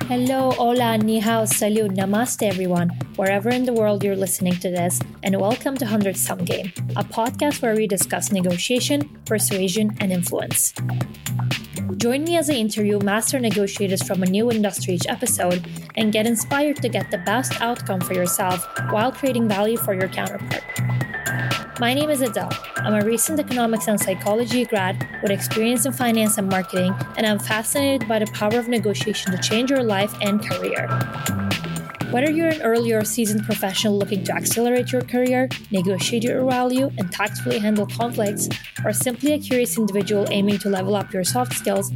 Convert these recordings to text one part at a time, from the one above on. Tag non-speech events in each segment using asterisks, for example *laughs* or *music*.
Hello, hola, ni hao, salud, namaste, everyone, wherever in the world you're listening to this, and welcome to 100 Sum Game, a podcast where we discuss negotiation, persuasion, and influence. Join me as I interview master negotiators from a new industry each episode and get inspired to get the best outcome for yourself while creating value for your counterpart. My name is Adele. I'm a recent economics and psychology grad with experience in finance and marketing, and I'm fascinated by the power of negotiation to change your life and career. Whether you're an early or seasoned professional looking to accelerate your career, negotiate your value, and tactfully handle conflicts, or simply a curious individual aiming to level up your soft skills,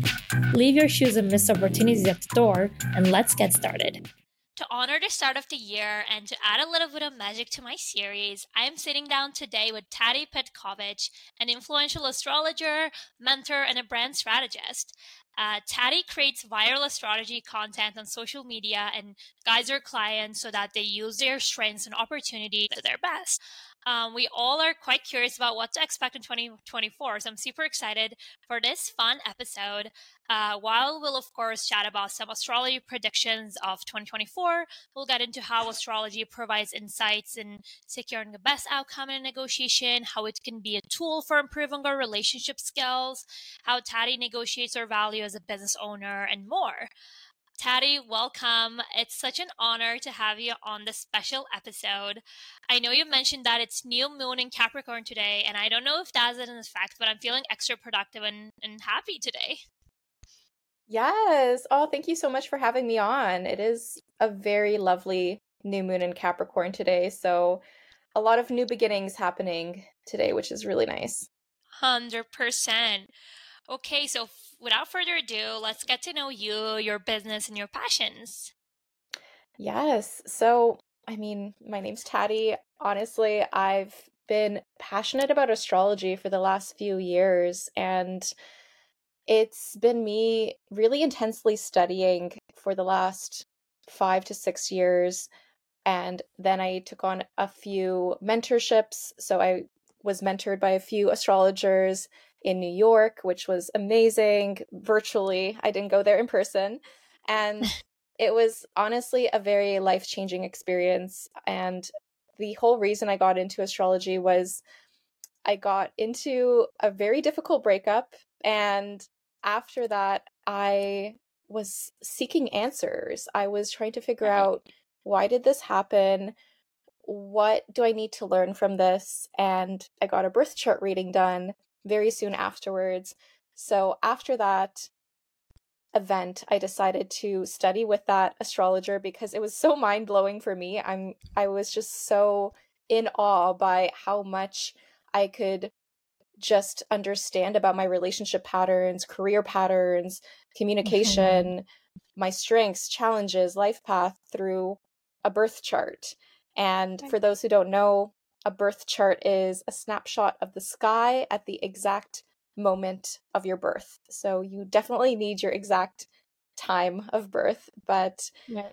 leave your shoes and missed opportunities at the door, and let's get started. To honor the start of the year and to add a little bit of magic to my series, I am sitting down today with Tati Petkovic, an influential astrologer, mentor, and a brand strategist. Uh, Tati creates viral astrology content on social media and guides her clients so that they use their strengths and opportunities to their best. Um, we all are quite curious about what to expect in 2024, so I'm super excited for this fun episode. Uh, while we'll, of course, chat about some astrology predictions of 2024, we'll get into how astrology provides insights in securing the best outcome in a negotiation, how it can be a tool for improving our relationship skills, how Tati negotiates her value as a business owner, and more. Tati, welcome. It's such an honor to have you on this special episode. I know you mentioned that it's new moon in Capricorn today, and I don't know if that's an effect, but I'm feeling extra productive and, and happy today. Yes. Oh, thank you so much for having me on. It is a very lovely new moon in Capricorn today. So, a lot of new beginnings happening today, which is really nice. 100%. Okay, so without further ado, let's get to know you, your business, and your passions. Yes. So, I mean, my name's Tati. Honestly, I've been passionate about astrology for the last few years, and it's been me really intensely studying for the last five to six years. And then I took on a few mentorships. So I was mentored by a few astrologers in New York, which was amazing virtually. I didn't go there in person. And *laughs* it was honestly a very life changing experience. And the whole reason I got into astrology was I got into a very difficult breakup. And after that, I was seeking answers. I was trying to figure out why did this happen? What do I need to learn from this? And I got a birth chart reading done very soon afterwards. So after that event, I decided to study with that astrologer because it was so mind-blowing for me. I'm I was just so in awe by how much I could just understand about my relationship patterns, career patterns, communication, mm-hmm. my strengths, challenges, life path through a birth chart. And for those who don't know, a birth chart is a snapshot of the sky at the exact moment of your birth. So you definitely need your exact time of birth. But yeah.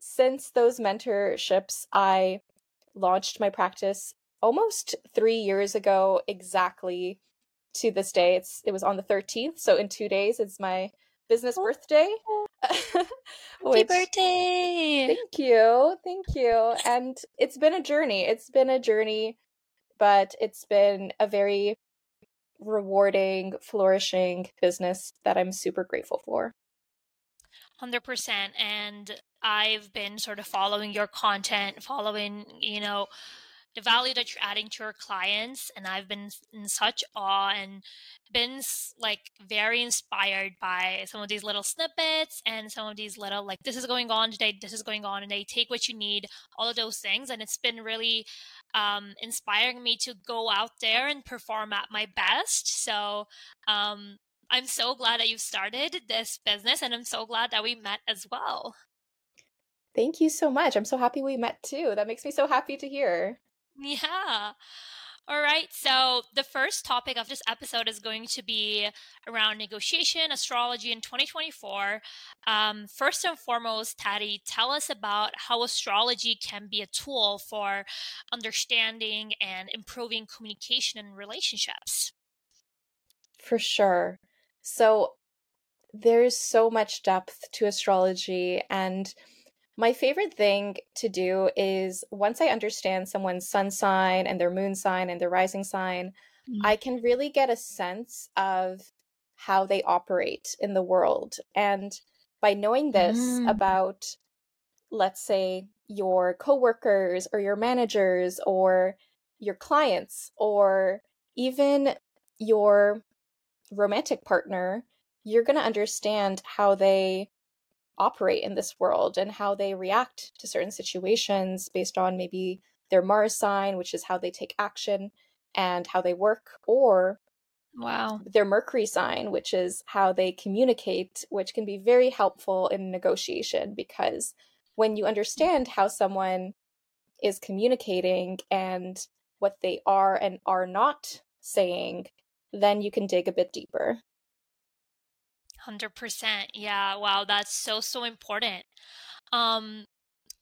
since those mentorships, I launched my practice almost three years ago exactly to this day. It's it was on the 13th. So in two days it's my business oh. birthday. *laughs* Happy birthday! Thank you, thank you. And it's been a journey. It's been a journey, but it's been a very rewarding, flourishing business that I'm super grateful for. 100% and I've been sort of following your content, following, you know, the value that you're adding to your clients and i've been in such awe and been like very inspired by some of these little snippets and some of these little like this is going on today this is going on and they take what you need all of those things and it's been really um, inspiring me to go out there and perform at my best so um, i'm so glad that you've started this business and i'm so glad that we met as well Thank you so much. I'm so happy we met too. That makes me so happy to hear. Yeah. All right. So, the first topic of this episode is going to be around negotiation, astrology in 2024. Um, first and foremost, Tati, tell us about how astrology can be a tool for understanding and improving communication and relationships. For sure. So, there's so much depth to astrology and my favorite thing to do is once I understand someone's sun sign and their moon sign and their rising sign, mm. I can really get a sense of how they operate in the world. And by knowing this mm. about, let's say, your coworkers or your managers or your clients or even your romantic partner, you're going to understand how they operate in this world and how they react to certain situations based on maybe their Mars sign, which is how they take action and how they work, or wow, their Mercury sign, which is how they communicate, which can be very helpful in negotiation because when you understand how someone is communicating and what they are and are not saying, then you can dig a bit deeper. 100%. Yeah, wow, that's so so important. Um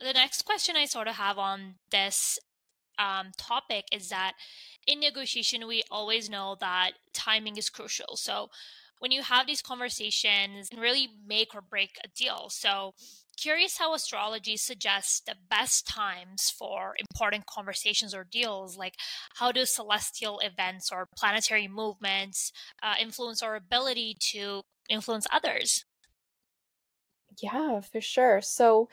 the next question I sort of have on this um, topic is that in negotiation, we always know that timing is crucial. So, when you have these conversations, and really make or break a deal. So, curious how astrology suggests the best times for important conversations or deals. Like, how do celestial events or planetary movements uh, influence our ability to influence others? Yeah, for sure. So,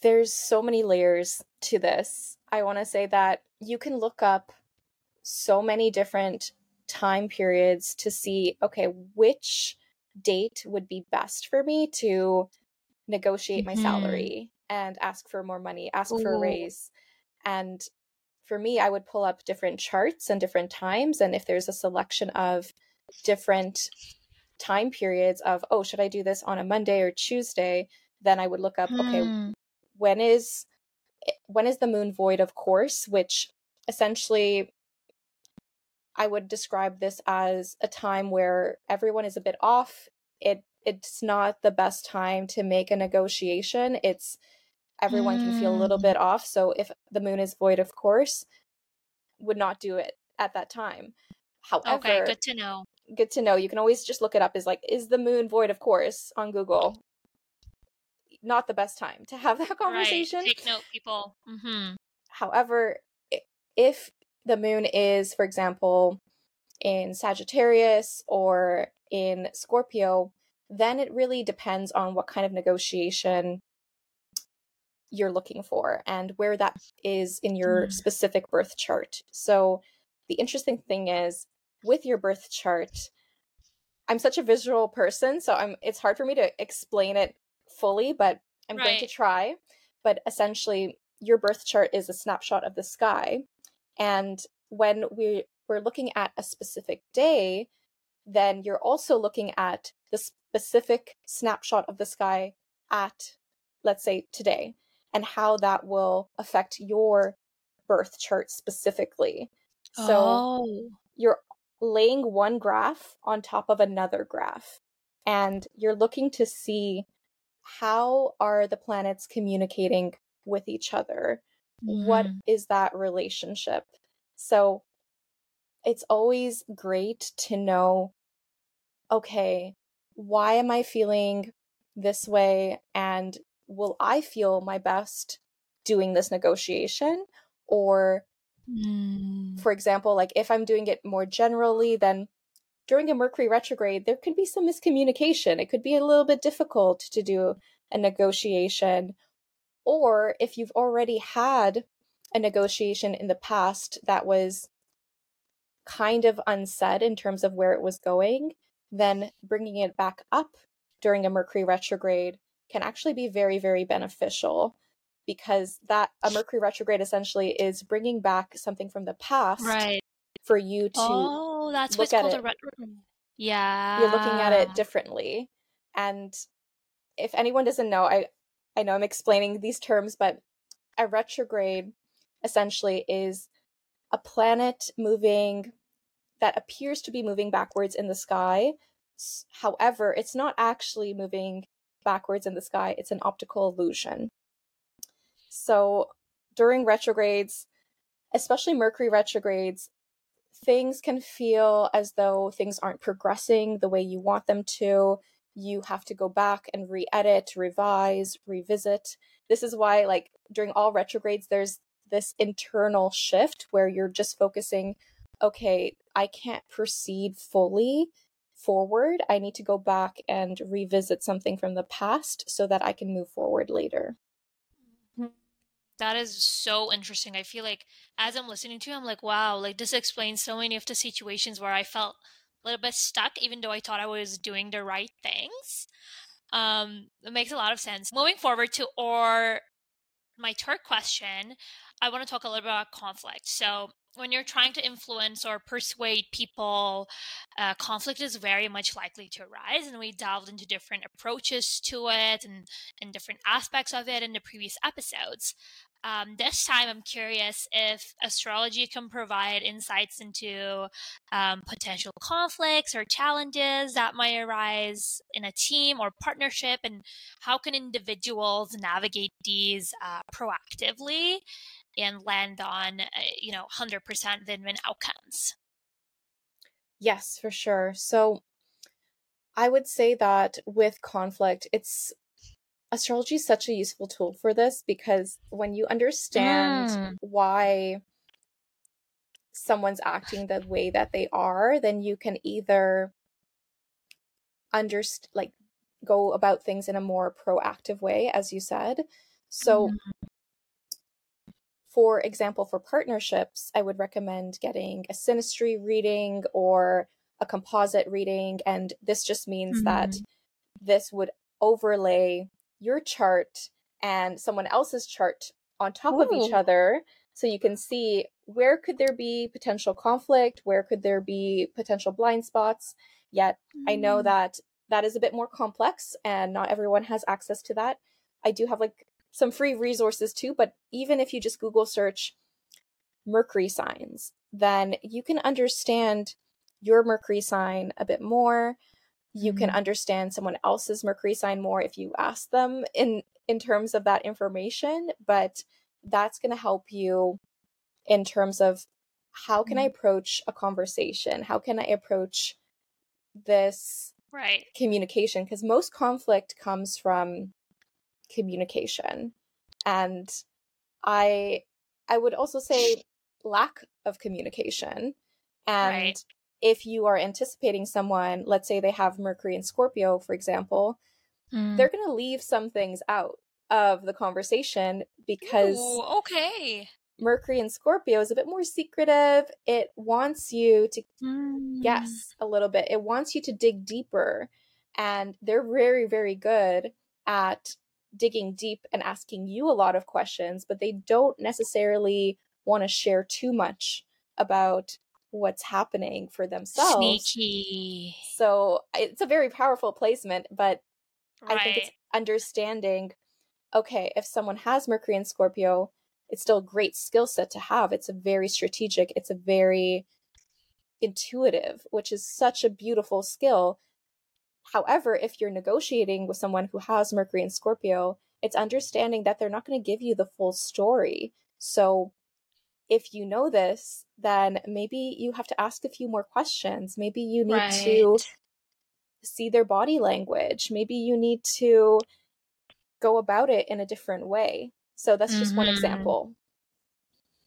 there's so many layers to this. I want to say that you can look up so many different time periods to see okay, which date would be best for me to negotiate mm-hmm. my salary and ask for more money, ask Ooh. for a raise. And for me, I would pull up different charts and different times. And if there's a selection of different time periods of, oh, should I do this on a Monday or Tuesday? Then I would look up, okay, hmm. when is eh, when is the moon void of course, which essentially I would describe this as a time where everyone is a bit off. It it's not the best time to make a negotiation. It's everyone mm. can feel a little bit mm. off. So if the moon is void, of course, would not do it at that time. However, okay, good to know. Good to know. You can always just look it up. Is like, is the moon void? Of course, on Google. Not the best time to have that conversation. Right. Take note, people. Mm-hmm. However, if the moon is, for example, in Sagittarius or in Scorpio, then it really depends on what kind of negotiation you're looking for and where that is in your mm. specific birth chart. So, the interesting thing is with your birth chart, I'm such a visual person, so I'm it's hard for me to explain it fully, but I'm right. going to try. But essentially, your birth chart is a snapshot of the sky. And when we we're looking at a specific day, then you're also looking at the specific snapshot of the sky at, let's say, today, and how that will affect your birth chart specifically. So oh. you're laying one graph on top of another graph, and you're looking to see how are the planets communicating with each other? What mm-hmm. is that relationship? So it's always great to know okay, why am I feeling this way? And will I feel my best doing this negotiation? Or, mm. for example, like if I'm doing it more generally, then during a Mercury retrograde, there could be some miscommunication. It could be a little bit difficult to do a negotiation. Or if you've already had a negotiation in the past that was kind of unsaid in terms of where it was going, then bringing it back up during a Mercury retrograde can actually be very, very beneficial because that a Mercury retrograde essentially is bringing back something from the past right. for you to oh, that's look at it. Retro- yeah, you're looking at it differently. And if anyone doesn't know, I I know I'm explaining these terms, but a retrograde essentially is a planet moving that appears to be moving backwards in the sky. However, it's not actually moving backwards in the sky, it's an optical illusion. So during retrogrades, especially Mercury retrogrades, things can feel as though things aren't progressing the way you want them to. You have to go back and re-edit revise revisit. This is why like during all retrogrades there's this internal shift where you're just focusing okay i can't proceed fully forward. I need to go back and revisit something from the past so that i can move forward later. Mm-hmm. That is so interesting. I feel like as I'm listening to you, I'm like, wow, like this explains so many of the situations where I felt little bit stuck, even though I thought I was doing the right things. Um, it makes a lot of sense. Moving forward to or my third question, I want to talk a little bit about conflict. So when you're trying to influence or persuade people, uh, conflict is very much likely to arise. And we delved into different approaches to it and, and different aspects of it in the previous episodes. Um, this time, I'm curious if astrology can provide insights into um, potential conflicts or challenges that might arise in a team or partnership, and how can individuals navigate these uh, proactively and land on, uh, you know, 100% win-win outcomes. Yes, for sure. So I would say that with conflict, it's astrology is such a useful tool for this because when you understand mm. why someone's acting the way that they are, then you can either understand like go about things in a more proactive way as you said. So mm for example, for partnerships, I would recommend getting a synastry reading or a composite reading. And this just means mm-hmm. that this would overlay your chart and someone else's chart on top Ooh. of each other so you can see where could there be potential conflict where could there be potential blind spots yet mm. i know mm. that that is a bit more complex and not everyone has access to that i do have like some free resources too. But even if you just Google search Mercury signs, then you can understand your Mercury sign a bit more. You mm-hmm. can understand someone else's Mercury sign more if you ask them in in terms of that information, but that's going to help you in terms of how can mm-hmm. I approach a conversation? How can I approach this right communication because most conflict comes from communication and i i would also say lack of communication and right. If you are anticipating someone let's say they have mercury and scorpio for example mm. they're going to leave some things out of the conversation because Ooh, okay mercury and scorpio is a bit more secretive it wants you to mm. guess a little bit it wants you to dig deeper and they're very very good at digging deep and asking you a lot of questions, but they don't necessarily want to share too much about what's happening for themselves. Sneaky. So it's a very powerful placement, but right. I think it's understanding okay, if someone has Mercury and Scorpio, it's still a great skill set to have. It's a very strategic, it's a very intuitive, which is such a beautiful skill However, if you're negotiating with someone who has Mercury and Scorpio, it's understanding that they're not going to give you the full story. So if you know this, then maybe you have to ask a few more questions. Maybe you need right. to see their body language. Maybe you need to go about it in a different way. So that's just mm-hmm. one example.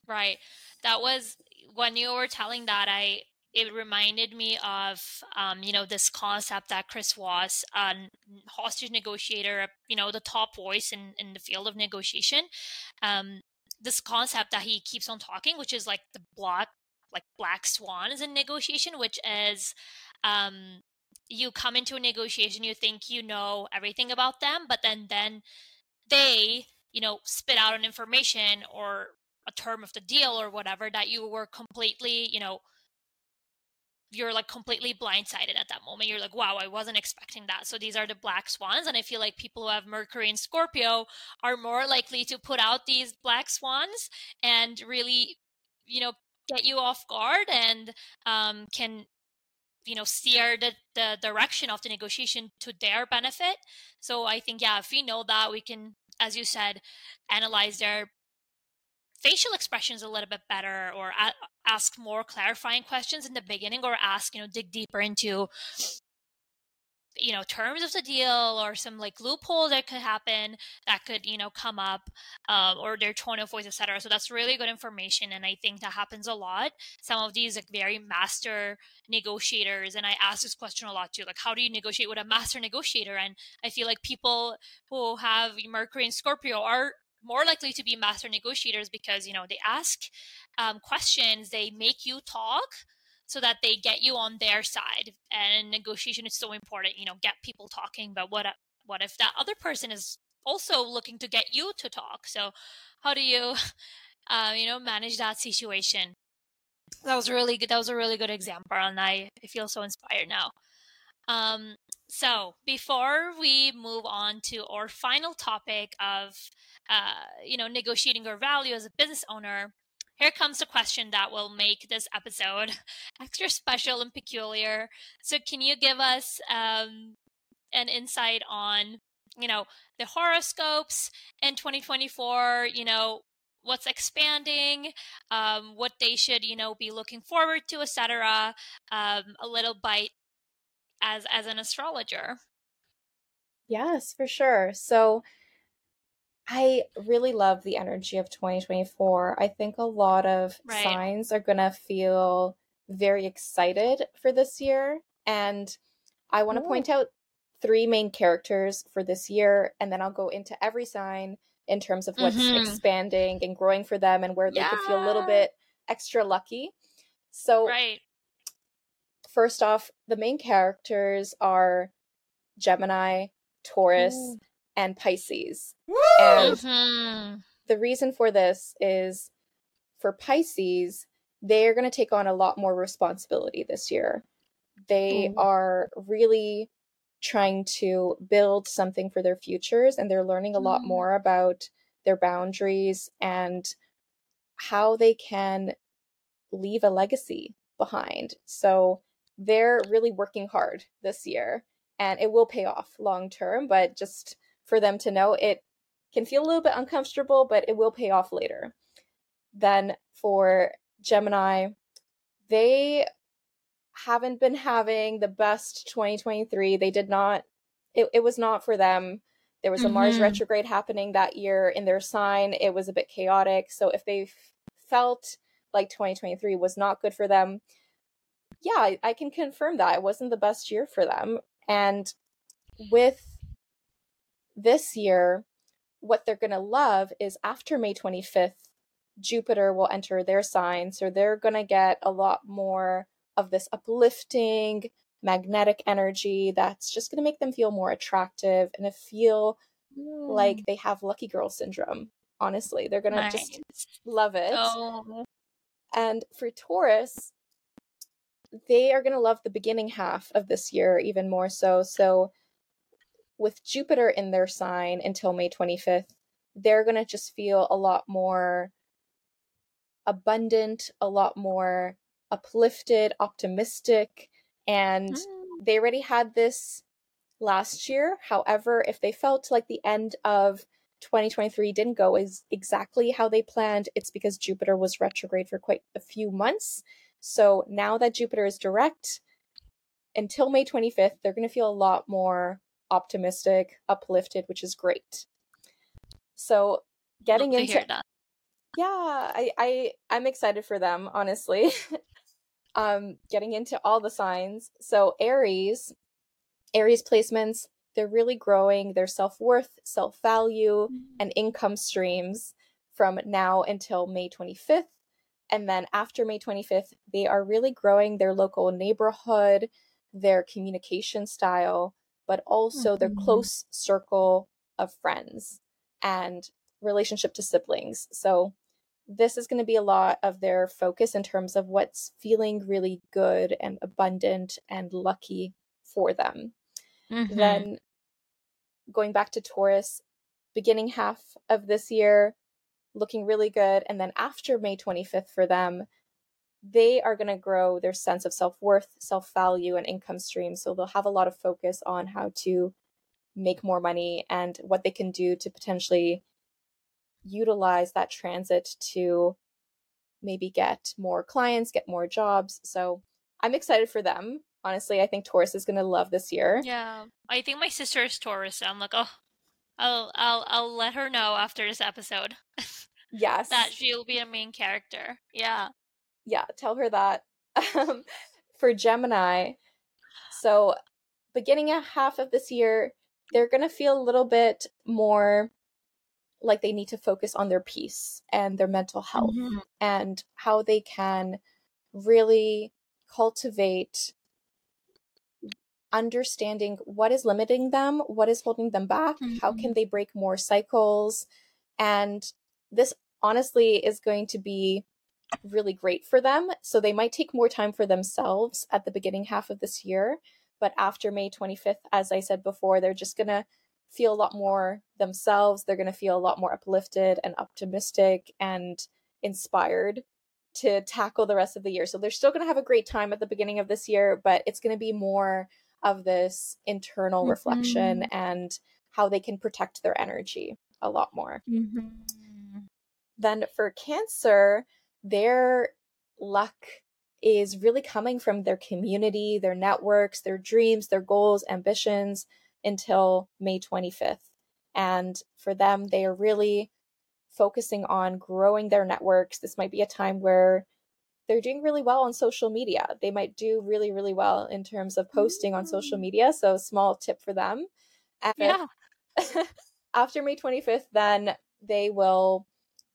Right. That was when you were telling that I it reminded me of um, you know this concept that Chris Voss a hostage negotiator, you know the top voice in in the field of negotiation. Um, this concept that he keeps on talking, which is like the black like black swans in negotiation, which is um, you come into a negotiation, you think you know everything about them, but then then they you know spit out an information or a term of the deal or whatever that you were completely you know you're like completely blindsided at that moment. You're like, wow, I wasn't expecting that. So these are the black swans. And I feel like people who have Mercury and Scorpio are more likely to put out these black swans and really, you know, get you off guard and um, can, you know, steer the, the direction of the negotiation to their benefit. So I think, yeah, if we know that, we can, as you said, analyze their facial expressions a little bit better or a- ask more clarifying questions in the beginning or ask you know dig deeper into you know terms of the deal or some like loophole that could happen that could you know come up um, or their tone of voice etc so that's really good information and i think that happens a lot. Some of these like very master negotiators and i ask this question a lot too like how do you negotiate with a master negotiator? And i feel like people who have mercury and scorpio are more likely to be master negotiators because you know they ask um, questions they make you talk so that they get you on their side. And negotiation is so important. You know, get people talking. But what what if that other person is also looking to get you to talk? So how do you, *laughs* uh, you know, manage that situation? That was really good. That was a really good example, and I, I feel so inspired now. Um, so before we move on to our final topic of, uh, you know, negotiating your value as a business owner, here comes the question that will make this episode *laughs* extra special and peculiar. So, can you give us um, an insight on, you know, the horoscopes in 2024? You know, what's expanding, um, what they should, you know, be looking forward to, etc. Um, a little bite as as an astrologer. Yes, for sure. So I really love the energy of 2024. I think a lot of right. signs are going to feel very excited for this year. And I want to point out three main characters for this year, and then I'll go into every sign in terms of what's mm-hmm. expanding and growing for them and where they yeah. could feel a little bit extra lucky. So, right. first off, the main characters are Gemini, Taurus, Ooh and Pisces. Woo! And mm-hmm. the reason for this is for Pisces, they're going to take on a lot more responsibility this year. They Ooh. are really trying to build something for their futures and they're learning a lot mm. more about their boundaries and how they can leave a legacy behind. So they're really working hard this year and it will pay off long term, but just for them to know it can feel a little bit uncomfortable, but it will pay off later. Then for Gemini, they haven't been having the best 2023. They did not, it, it was not for them. There was a mm-hmm. Mars retrograde happening that year in their sign. It was a bit chaotic. So if they felt like 2023 was not good for them, yeah, I, I can confirm that it wasn't the best year for them. And with this year, what they're going to love is after May 25th, Jupiter will enter their sign. So they're going to get a lot more of this uplifting, magnetic energy that's just going to make them feel more attractive and feel mm. like they have lucky girl syndrome. Honestly, they're going nice. to just love it. Oh. And for Taurus, they are going to love the beginning half of this year even more so. So with Jupiter in their sign until May 25th, they're going to just feel a lot more abundant, a lot more uplifted, optimistic, and mm. they already had this last year. However, if they felt like the end of 2023 didn't go as exactly how they planned, it's because Jupiter was retrograde for quite a few months. So now that Jupiter is direct, until May 25th, they're going to feel a lot more optimistic, uplifted, which is great. So getting into yeah, I, I I'm excited for them, honestly. *laughs* um, getting into all the signs. So Aries, Aries placements, they're really growing their self-worth, self-value, mm-hmm. and income streams from now until May 25th. And then after May 25th, they are really growing their local neighborhood, their communication style, but also mm-hmm. their close circle of friends and relationship to siblings. So this is going to be a lot of their focus in terms of what's feeling really good and abundant and lucky for them. Mm-hmm. Then going back to Taurus, beginning half of this year looking really good. And then after May 25th for them, they are going to grow their sense of self worth, self value, and income stream. So they'll have a lot of focus on how to make more money and what they can do to potentially utilize that transit to maybe get more clients, get more jobs. So I'm excited for them. honestly, I think Taurus is going to love this year. Yeah. I think my sister is Taurus. So I'm like, oh, I'll I'll I'll let her know after this episode. *laughs* Yes. that she'll be a main character. Yeah. Yeah, tell her that. *laughs* Um, for Gemini, so beginning a half of this year, they're going to feel a little bit more like they need to focus on their peace and their mental health Mhm. and how they can really cultivate understanding what is limiting them, what is holding them back, how can they break more cycles. And this honestly is going to be really great for them. So they might take more time for themselves at the beginning half of this year. But after May 25th, as I said before, they're just going to feel a lot more themselves. They're going to feel a lot more uplifted and optimistic and inspired to tackle the rest of the year. So they're still going to have a great time at the beginning of this year, but it's going to be more of this internal reflection mm-hmm. and how they can protect their energy a lot more. Mm-hmm. Then for Cancer, their luck is really coming from their community, their networks, their dreams, their goals, ambitions until May 25th. And for them, they are really focusing on growing their networks. This might be a time where they're doing really well on social media. They might do really, really well in terms of posting on social mm. media. So, small tip for them. And Yeah. *laughs* after May 25th, then they will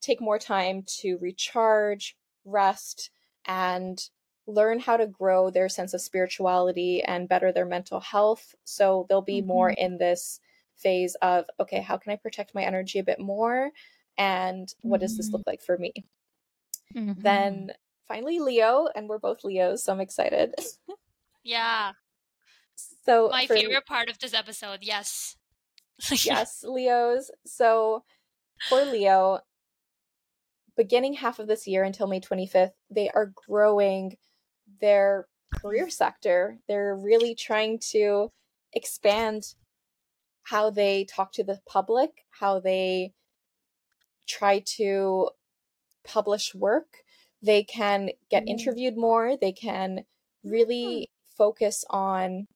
take more time to recharge, rest, and learn how to grow their sense of spirituality and better their mental health. So they'll be more in this phase of, okay, how can I protect my energy a bit more? And what does this look like for me? Mm-hmm. Then finally, Leo, and we're both Leos, so I'm excited. Yeah. *laughs* so My for- favorite part of this episode. Yes. *laughs* yes, Leos. So for Leo, beginning half of this year until May 25th, they are growing their career sector. They're really trying to expand how they talk to the public, how they try to publish work. They can get Mm. interviewed more. They can really focus on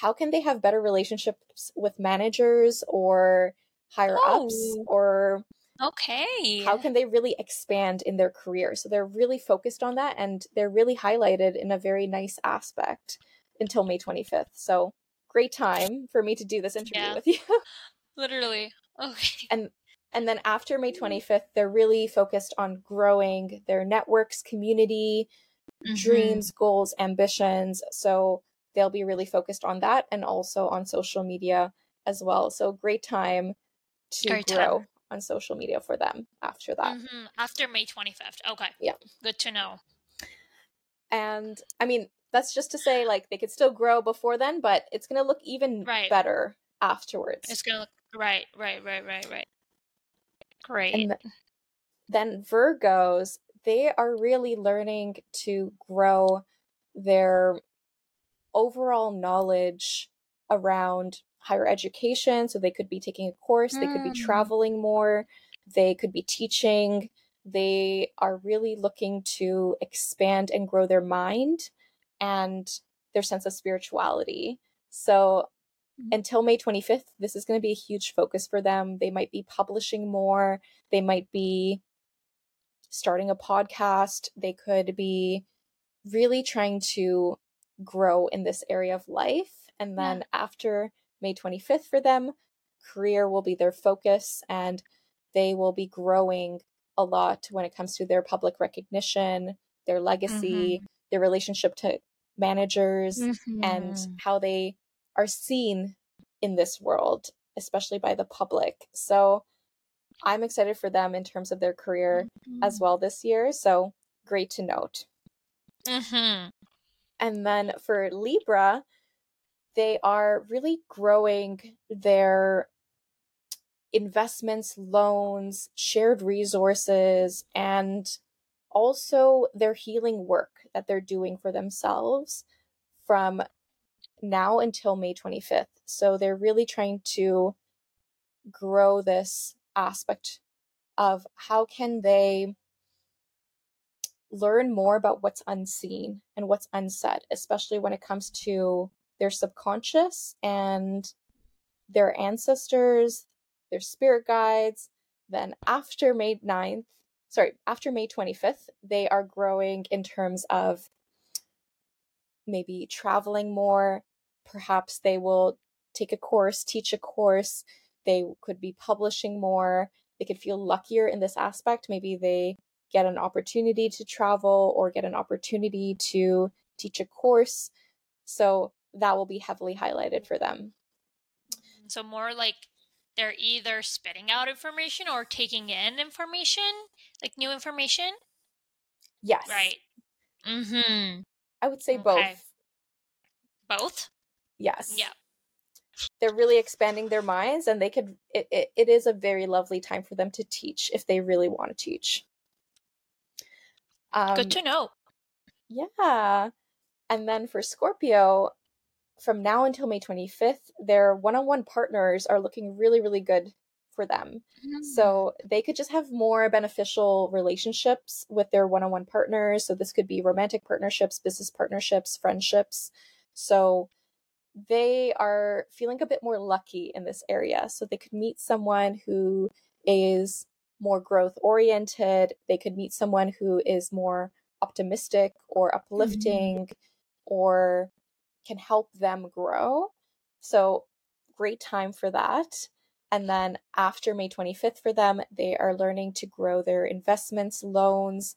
how can they have better relationships with managers or higher ups Oh. or Okay. how can they really expand in their career so they're really focused on that and they're really highlighted in a very nice aspect until may 25th so great time for me to do this interview Yeah. with *laughs* you Literally. Okay. and and then after may 25th they're really focused on growing their networks community Mm-hmm. dreams goals ambitions so they'll be really focused on that and also on social media as well so great time to Great time. On social media for them after that Mhm. After May 25th. Okay. Yeah. Good to know. And I mean, that's just to say, like, they could still grow before then, but it's going to look even Right. better afterwards. It's gonna look right, right, right, right, right. Great. and th- then Virgos, they are really learning to grow their overall knowledge around higher education. So they could be taking a course, they could be Mm. traveling more, they could be teaching. They are really looking to expand and grow their mind and their sense of spirituality. So Mm. until May 25th, this is going to be a huge focus for them. They might be publishing more, they might be starting a podcast, they could be really trying to grow in this area of life. And then after May 25th for them, career will be their focus and they will be growing a lot when it comes to their public recognition, their legacy, their relationship to managers, and Mhm. how they are seen in this world, especially by the public. So I'm excited for them in terms of their career as well this year. So great to note. Mhm. And then for Libra, they are really growing their investments, loans, shared resources, and also their healing work that they're doing for themselves from now until May 25th. So they're really trying to grow this aspect of how can they learn more about what's unseen and what's unsaid, especially when it comes to their subconscious and their ancestors, their spirit guides. Then after May 9th, sorry, after May 25th, they are growing in terms of maybe traveling more. Perhaps they will take a course, teach a course. They could be publishing more. They could feel luckier in this aspect. Maybe they get an opportunity to travel or get an opportunity to teach a course. So that will be heavily highlighted for them. So, more like they're either spitting out information or taking in information, like new information? Yes. Right. Mm hmm. I would say okay. both. Both? Yes. Yeah. They're really expanding their minds and they could it, it, it is a very lovely time for them to teach if they really want to teach. Um, Good to know. Yeah. And then for Scorpio, from now until May 25th, their one on one partners are looking really, really good for them. Mm-hmm. So they could just have more beneficial relationships with their one on one partners. So this could be romantic partnerships, business partnerships, friendships. So they are feeling a bit more lucky in this area. So they could meet someone who is more growth oriented. They could meet someone who is more optimistic or mm-hmm. uplifting mm-hmm. or can help them grow. So, great time for that. And then after May 25th for them, they are learning to grow their investments, loans,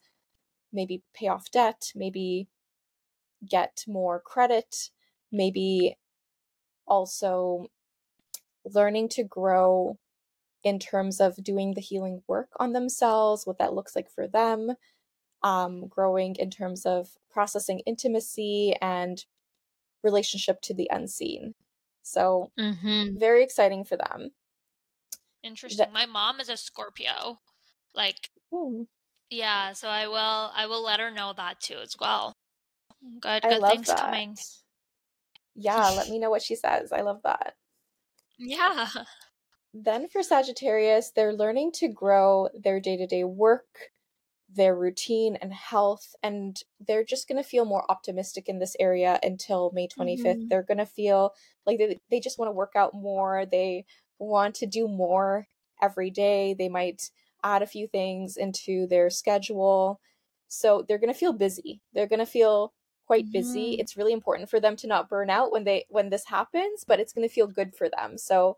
maybe pay off debt, maybe get more credit, maybe also learning to grow in terms of doing the healing work on themselves, what that looks like for them, um, growing in terms of processing intimacy and relationship to the unseen. So, mm-hmm. very exciting for them. Interesting. My mom is a Scorpio. Like, Ooh. yeah. So I will. I will let her know that too as well. Good. Good things that. coming. Yeah. let me know what she says. I love that. Yeah. Then for Sagittarius, they're learning to grow their day to day work, their routine, and health. And they're just going to feel more optimistic in this area until May 25th. Mm-hmm. They're going to feel like they, they just want to work out more. They want to do more every day. They might add a few things into their schedule. So they're going to feel busy. They're going to feel quite busy. Mm-hmm. It's really important for them to not burn out when they when this happens, but it's going to feel good for them. So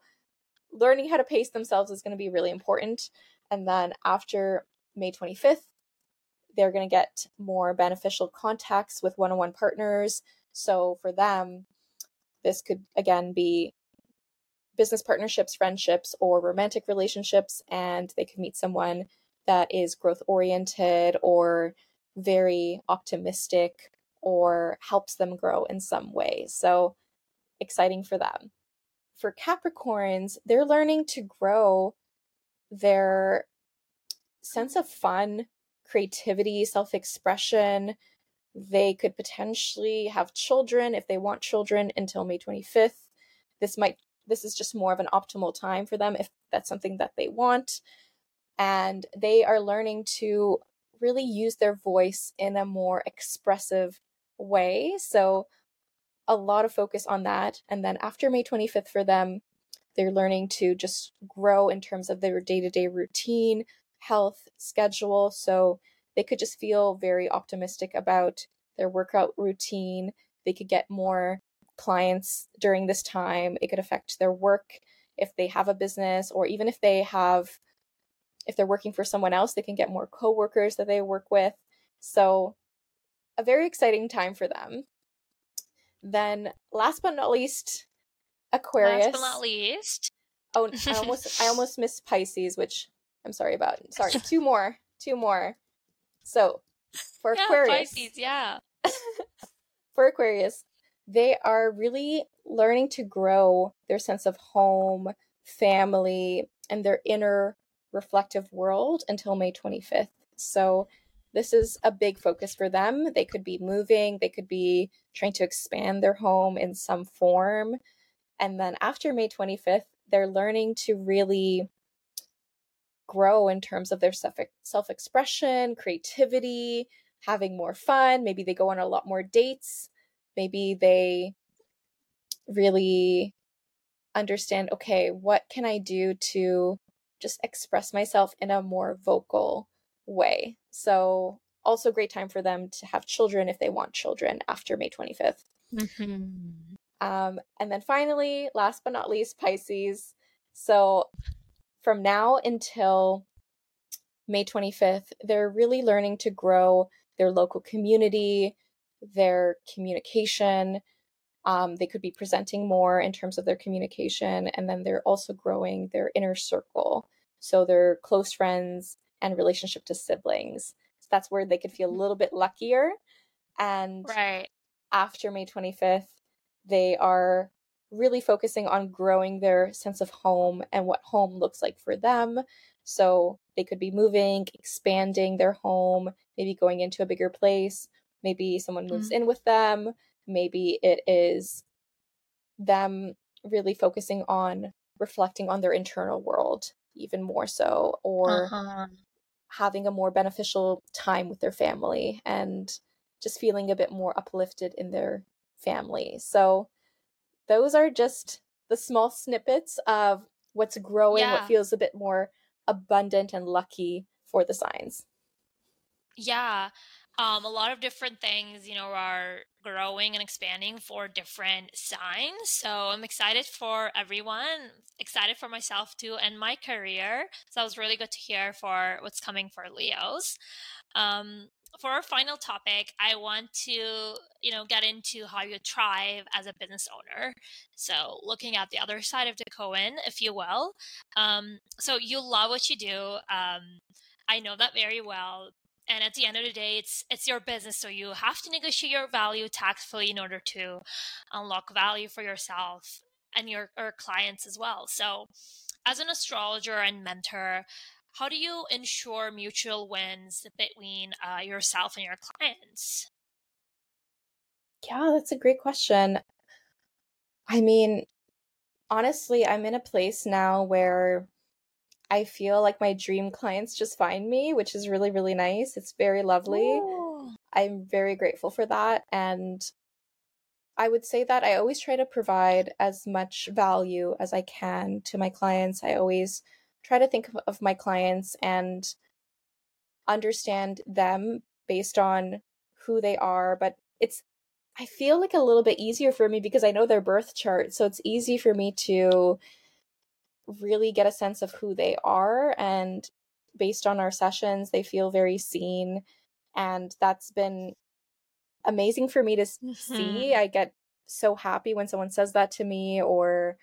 learning how to pace themselves is going to be really important. And then after May 25th, they're going to get more beneficial contacts with one on one partners. So for them, this could again be business partnerships, friendships, or romantic relationships, and they could meet someone that is growth oriented or very optimistic or helps them grow in some way. So exciting for them for Capricorns, they're learning to grow their sense of fun, creativity, self expression. They could potentially have children if they want children until May 25th. This might this is just more of an optimal time for them if that's something that they want. And they are learning to really use their voice in a more expressive way. So a lot of focus on that. And then after May 25th for them, they're learning to just grow in terms of their day to day routine, health, schedule. So they could just feel very optimistic about their workout routine. They could get more clients during this time. It could affect their work if they have a business or even if they have if they're working for someone else, they can get more coworkers that they work with. So a very exciting time for them. Then, last but not least, Aquarius. Last but not least. Oh, I *laughs* almost I almost missed Pisces, which I'm sorry about. *laughs* Sorry, two more, two more. So, for yeah, Aquarius, Pisces, yeah. *laughs* for Aquarius, they are really learning to grow their sense of home, family, and their inner reflective world until May 25th. So, this is a big focus for them. They could be moving, they could be trying to expand their home in some form. And then after May 25th, they're learning to really grow in terms of their self expression, creativity, having more fun. Maybe they go on a lot more dates. Maybe they really understand okay, what can I do to just express myself in a more vocal way? So, also great time for them to have children if they want children after May 25th. Mm-hmm. Um, and then finally, last but not least, Pisces. So, from now until May 25th, they're really learning to grow their local community, their communication, um, they could be presenting more in terms of their communication, and then they're also growing their inner circle. So their close friends and relationship to siblings. So that's where they could feel a little bit luckier. And right. after May 25th, they are really focusing on growing their sense of home and what home looks like for them. So they could be moving, expanding their home, maybe going into a bigger place. Maybe someone moves mm-hmm. in with them maybe it is them really focusing on reflecting on their internal world even more so or uh-huh. having a more beneficial time with their family and just feeling a bit more uplifted in their family so those are just the small snippets of what's growing yeah. what feels a bit more abundant and lucky for the signs yeah um, a lot of different things, you know, are growing and expanding for different signs. So I'm excited for everyone, excited for myself too, and my career. So it was really good to hear for what's coming for Leos. Um, for our final topic, I want to, you know, get into how you thrive as a business owner. So looking at the other side of the coin, if you will. Um, so you love what you do. Um, I know that very well and at the end of the day it's it's your business so you have to negotiate your value tactfully in order to unlock value for yourself and your or clients as well so as an astrologer and mentor how do you ensure mutual wins between uh, yourself and your clients yeah that's a great question i mean honestly i'm in a place now where I feel like my dream clients just find me, which is really, really nice. It's very lovely. Ooh. I'm very grateful for that. And I would say that I always try to provide as much value as I can to my clients. I always try to think of, of my clients and understand them based on who they are. But it's, I feel like a little bit easier for me because I know their birth chart. So it's easy for me to really get a sense of who they are and based on our sessions they feel very seen and that's been amazing for me to mm-hmm. see i get so happy when someone says that to me or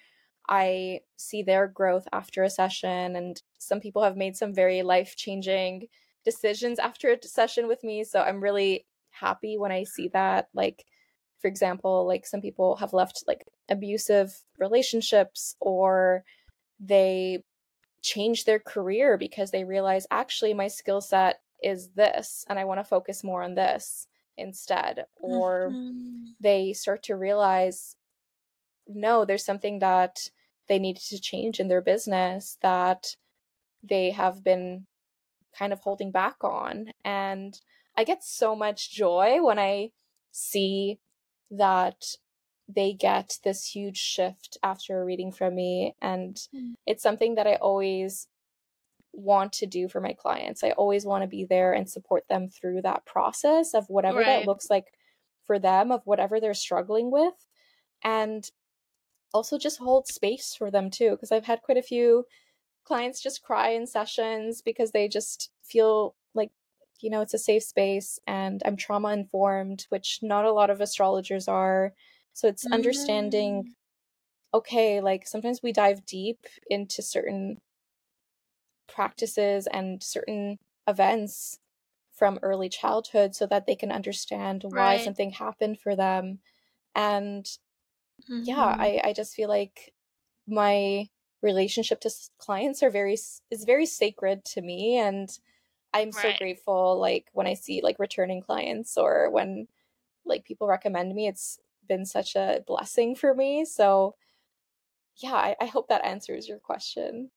i see their growth after a session and some people have made some very life changing decisions after a session with me so i'm really happy when i see that like for example like some people have left like abusive relationships or they change their career because they realize actually my skill set is this and I want to focus more on this instead. Or mm-hmm. they start to realize no, there's something that they needed to change in their business that they have been kind of holding back on. And I get so much joy when I see that they get this huge shift after a reading from me and mm. it's something that i always want to do for my clients i always want to be there and support them through that process of whatever right. that looks like for them of whatever they're struggling with and also just hold space for them too because i've had quite a few clients just cry in sessions because they just feel like you know it's a safe space and i'm trauma informed which not a lot of astrologers are so it's mm-hmm. understanding mm. okay, like sometimes we dive deep into certain practices and certain events from early childhood so that they can understand why right. something happened for them. And mm-hmm. yeah, I, I just feel like my relationship to clients are very is very sacred to me and I'm right. so grateful like when I see like returning clients or when like people recommend me it's been such a blessing for me. So, yeah, I, I hope that answers your question.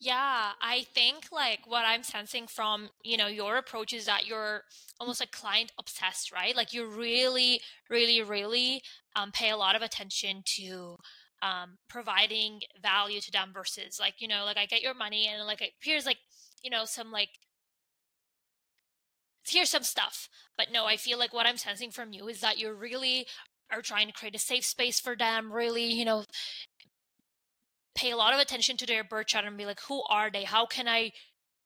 Yeah, I think like what I'm sensing from, you know, your approach is that you're almost like client obsessed, right? Like you really, really, really um, pay a lot of attention to um, providing value to them versus like, you know, like I get your money and like here's like, you know, some like here's some stuff. But no, I feel like what I'm sensing from you is that you really are trying to create a safe space for them, really, you know, pay a lot of attention to their birth chart and be like, who are they? How can I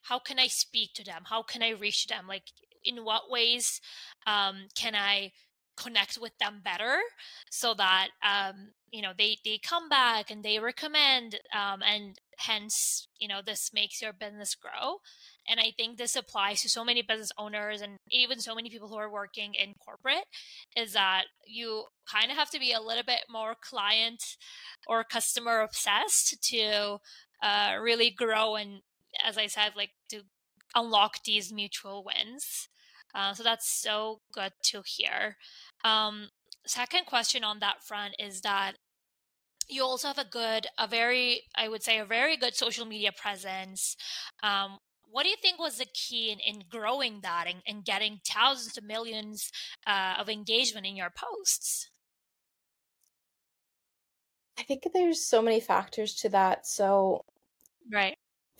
how can I speak to them? How can I reach them? Like in what ways um, can I connect with them better so that um, you know they they come back and they recommend um, and hence you know this makes your business grow and i think this applies to so many business owners and even so many people who are working in corporate is that you kind of have to be a little bit more client or customer obsessed to uh, really grow and as i said like to unlock these mutual wins. Uh, so that's so good to hear. Um, second question on that front is that you also have a good, a very, I would say, a very good social media presence. Um, what do you think was the key in, in growing that and, and getting thousands to millions uh, of engagement in your posts? I think there's so many factors to that. So, right.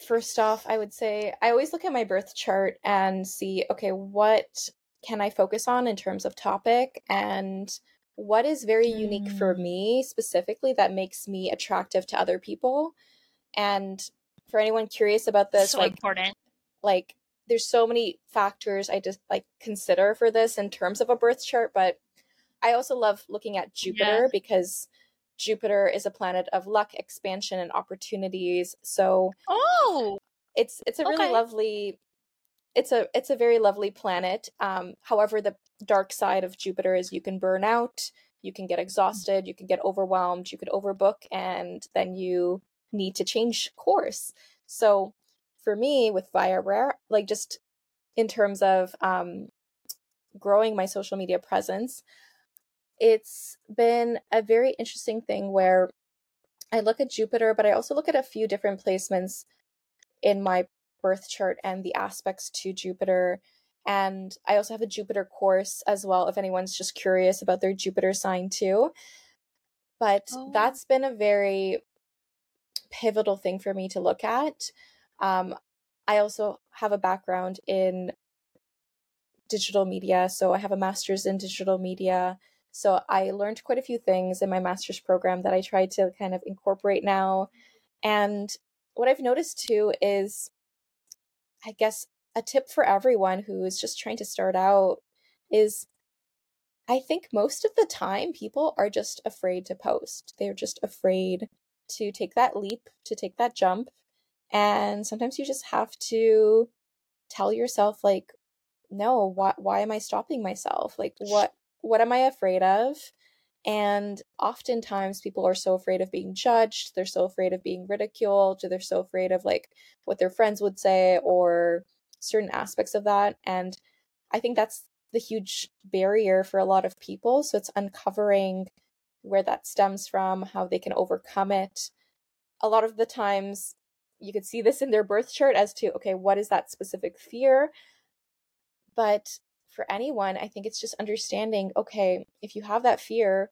First off, I would say I always look at my birth chart and see, okay, what can I focus on in terms of topic and what is very mm. unique for mm. me specifically that makes me attractive to other people and for anyone curious about this so like important like there's so many factors i just like consider for this in terms of a birth chart but i also love looking at jupiter yeah. because jupiter is a planet of luck expansion and opportunities so oh it's it's a really okay. lovely it's a it's a very lovely planet. Um, however, the dark side of Jupiter is you can burn out, you can get exhausted, you can get overwhelmed, you could overbook, and then you need to change course. So, for me, with Via Rare, like just in terms of um, growing my social media presence, it's been a very interesting thing where I look at Jupiter, but I also look at a few different placements in my birth chart and the aspects to Jupiter. And I also have a Jupiter course as well, if anyone's just curious about their Jupiter sign too. But oh. that's been a very pivotal thing for me to look at. Um, I also have a background in digital media. So I have a master's in digital media. So I learned quite a few things in my master's program that I try to kind of incorporate now. And what I've noticed too is I guess a tip for everyone who is just trying to start out is I think most of the time people are just afraid to post. They're just afraid to take that leap, to take that jump. And sometimes you just have to tell yourself like no, why why am I stopping myself? Like what what am I afraid of? And oftentimes people are so afraid of being judged, they're so afraid of being ridiculed, they're so afraid of like what their friends would say or certain aspects of that. And I think that's the huge barrier for a lot of people. So it's uncovering where that stems from, how they can overcome it. A lot of the times you could see this in their birth chart as to, okay, what is that specific fear? But for anyone, I think it's just understanding okay, if you have that fear,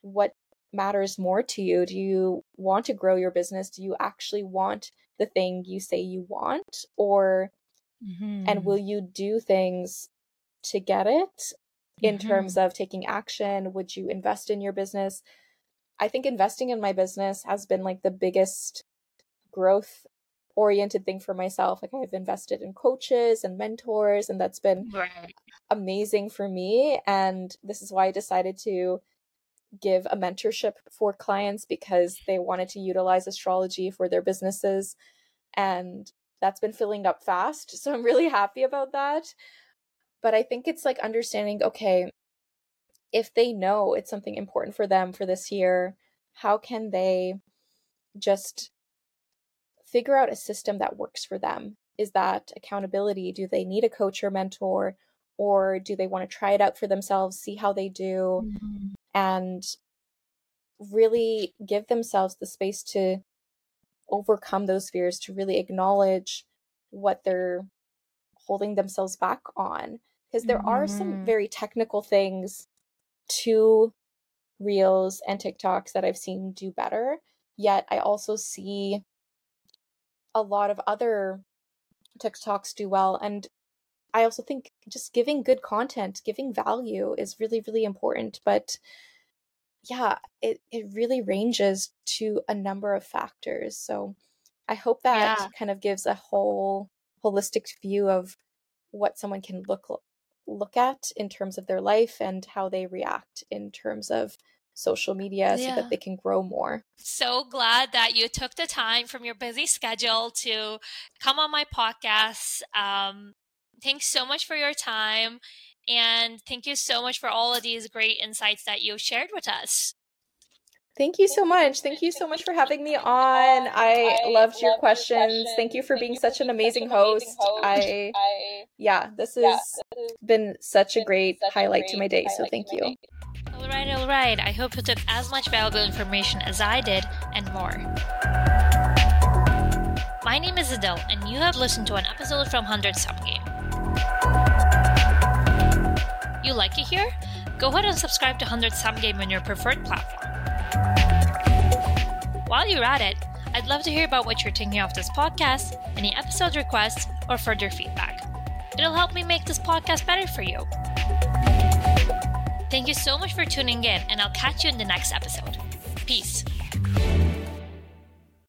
what matters more to you? Do you want to grow your business? Do you actually want the thing you say you want? Or, mm-hmm. and will you do things to get it in mm-hmm. terms of taking action? Would you invest in your business? I think investing in my business has been like the biggest growth oriented thing for myself. Like I've invested in coaches and mentors, and that's been right. amazing for me. And this is why I decided to give a mentorship for clients because they wanted to utilize astrology for their businesses. And that's been filling up fast. *laughs* So I'm really happy about that. But I think it's like understanding okay, if they know it's something important for them for this year, how can they just figure out a system that works for them. Is that accountability? Do they need a coach or mentor? Or do they want to try it out for themselves, see how they do, mm-hmm. and really give themselves the space to overcome those fears, to really acknowledge what they're holding themselves back on. Because there mm-hmm. are some mm-hmm. very technical things to reels and TikToks that I've seen do better. Yet I also see a lot of other TikToks do well. And I also think just giving good content, giving value is really, really important. But yeah, it, it really ranges to a number of factors. So I hope that yeah. kind of gives a whole holistic view of what someone can look look at in terms of their life and how they react in terms of social media yeah. so that they can grow more. So glad that you took the time from your busy schedule to come on my podcast. Um, thanks so much for your time. And thank you so much for all of these great insights that you shared with us. Thank you so much. Thank you so much for having me on. *laughs* I loved your questions. Thank you for being such an amazing host. I, yeah, this has been such a great highlight to my day. So thank you. All right, all right. I hope you took as much valuable information as I did and more. My name is Adele, and you have listened to an episode from 100 Sum Game. You like it here? Go ahead and subscribe to 100 Sum Game on your preferred platform. While you're at it, I'd love to hear about what you're thinking of this podcast, any episode requests, or further feedback. It'll help me make this podcast better for you. Thank you so much for tuning in, and I'll catch you in the next episode. Peace.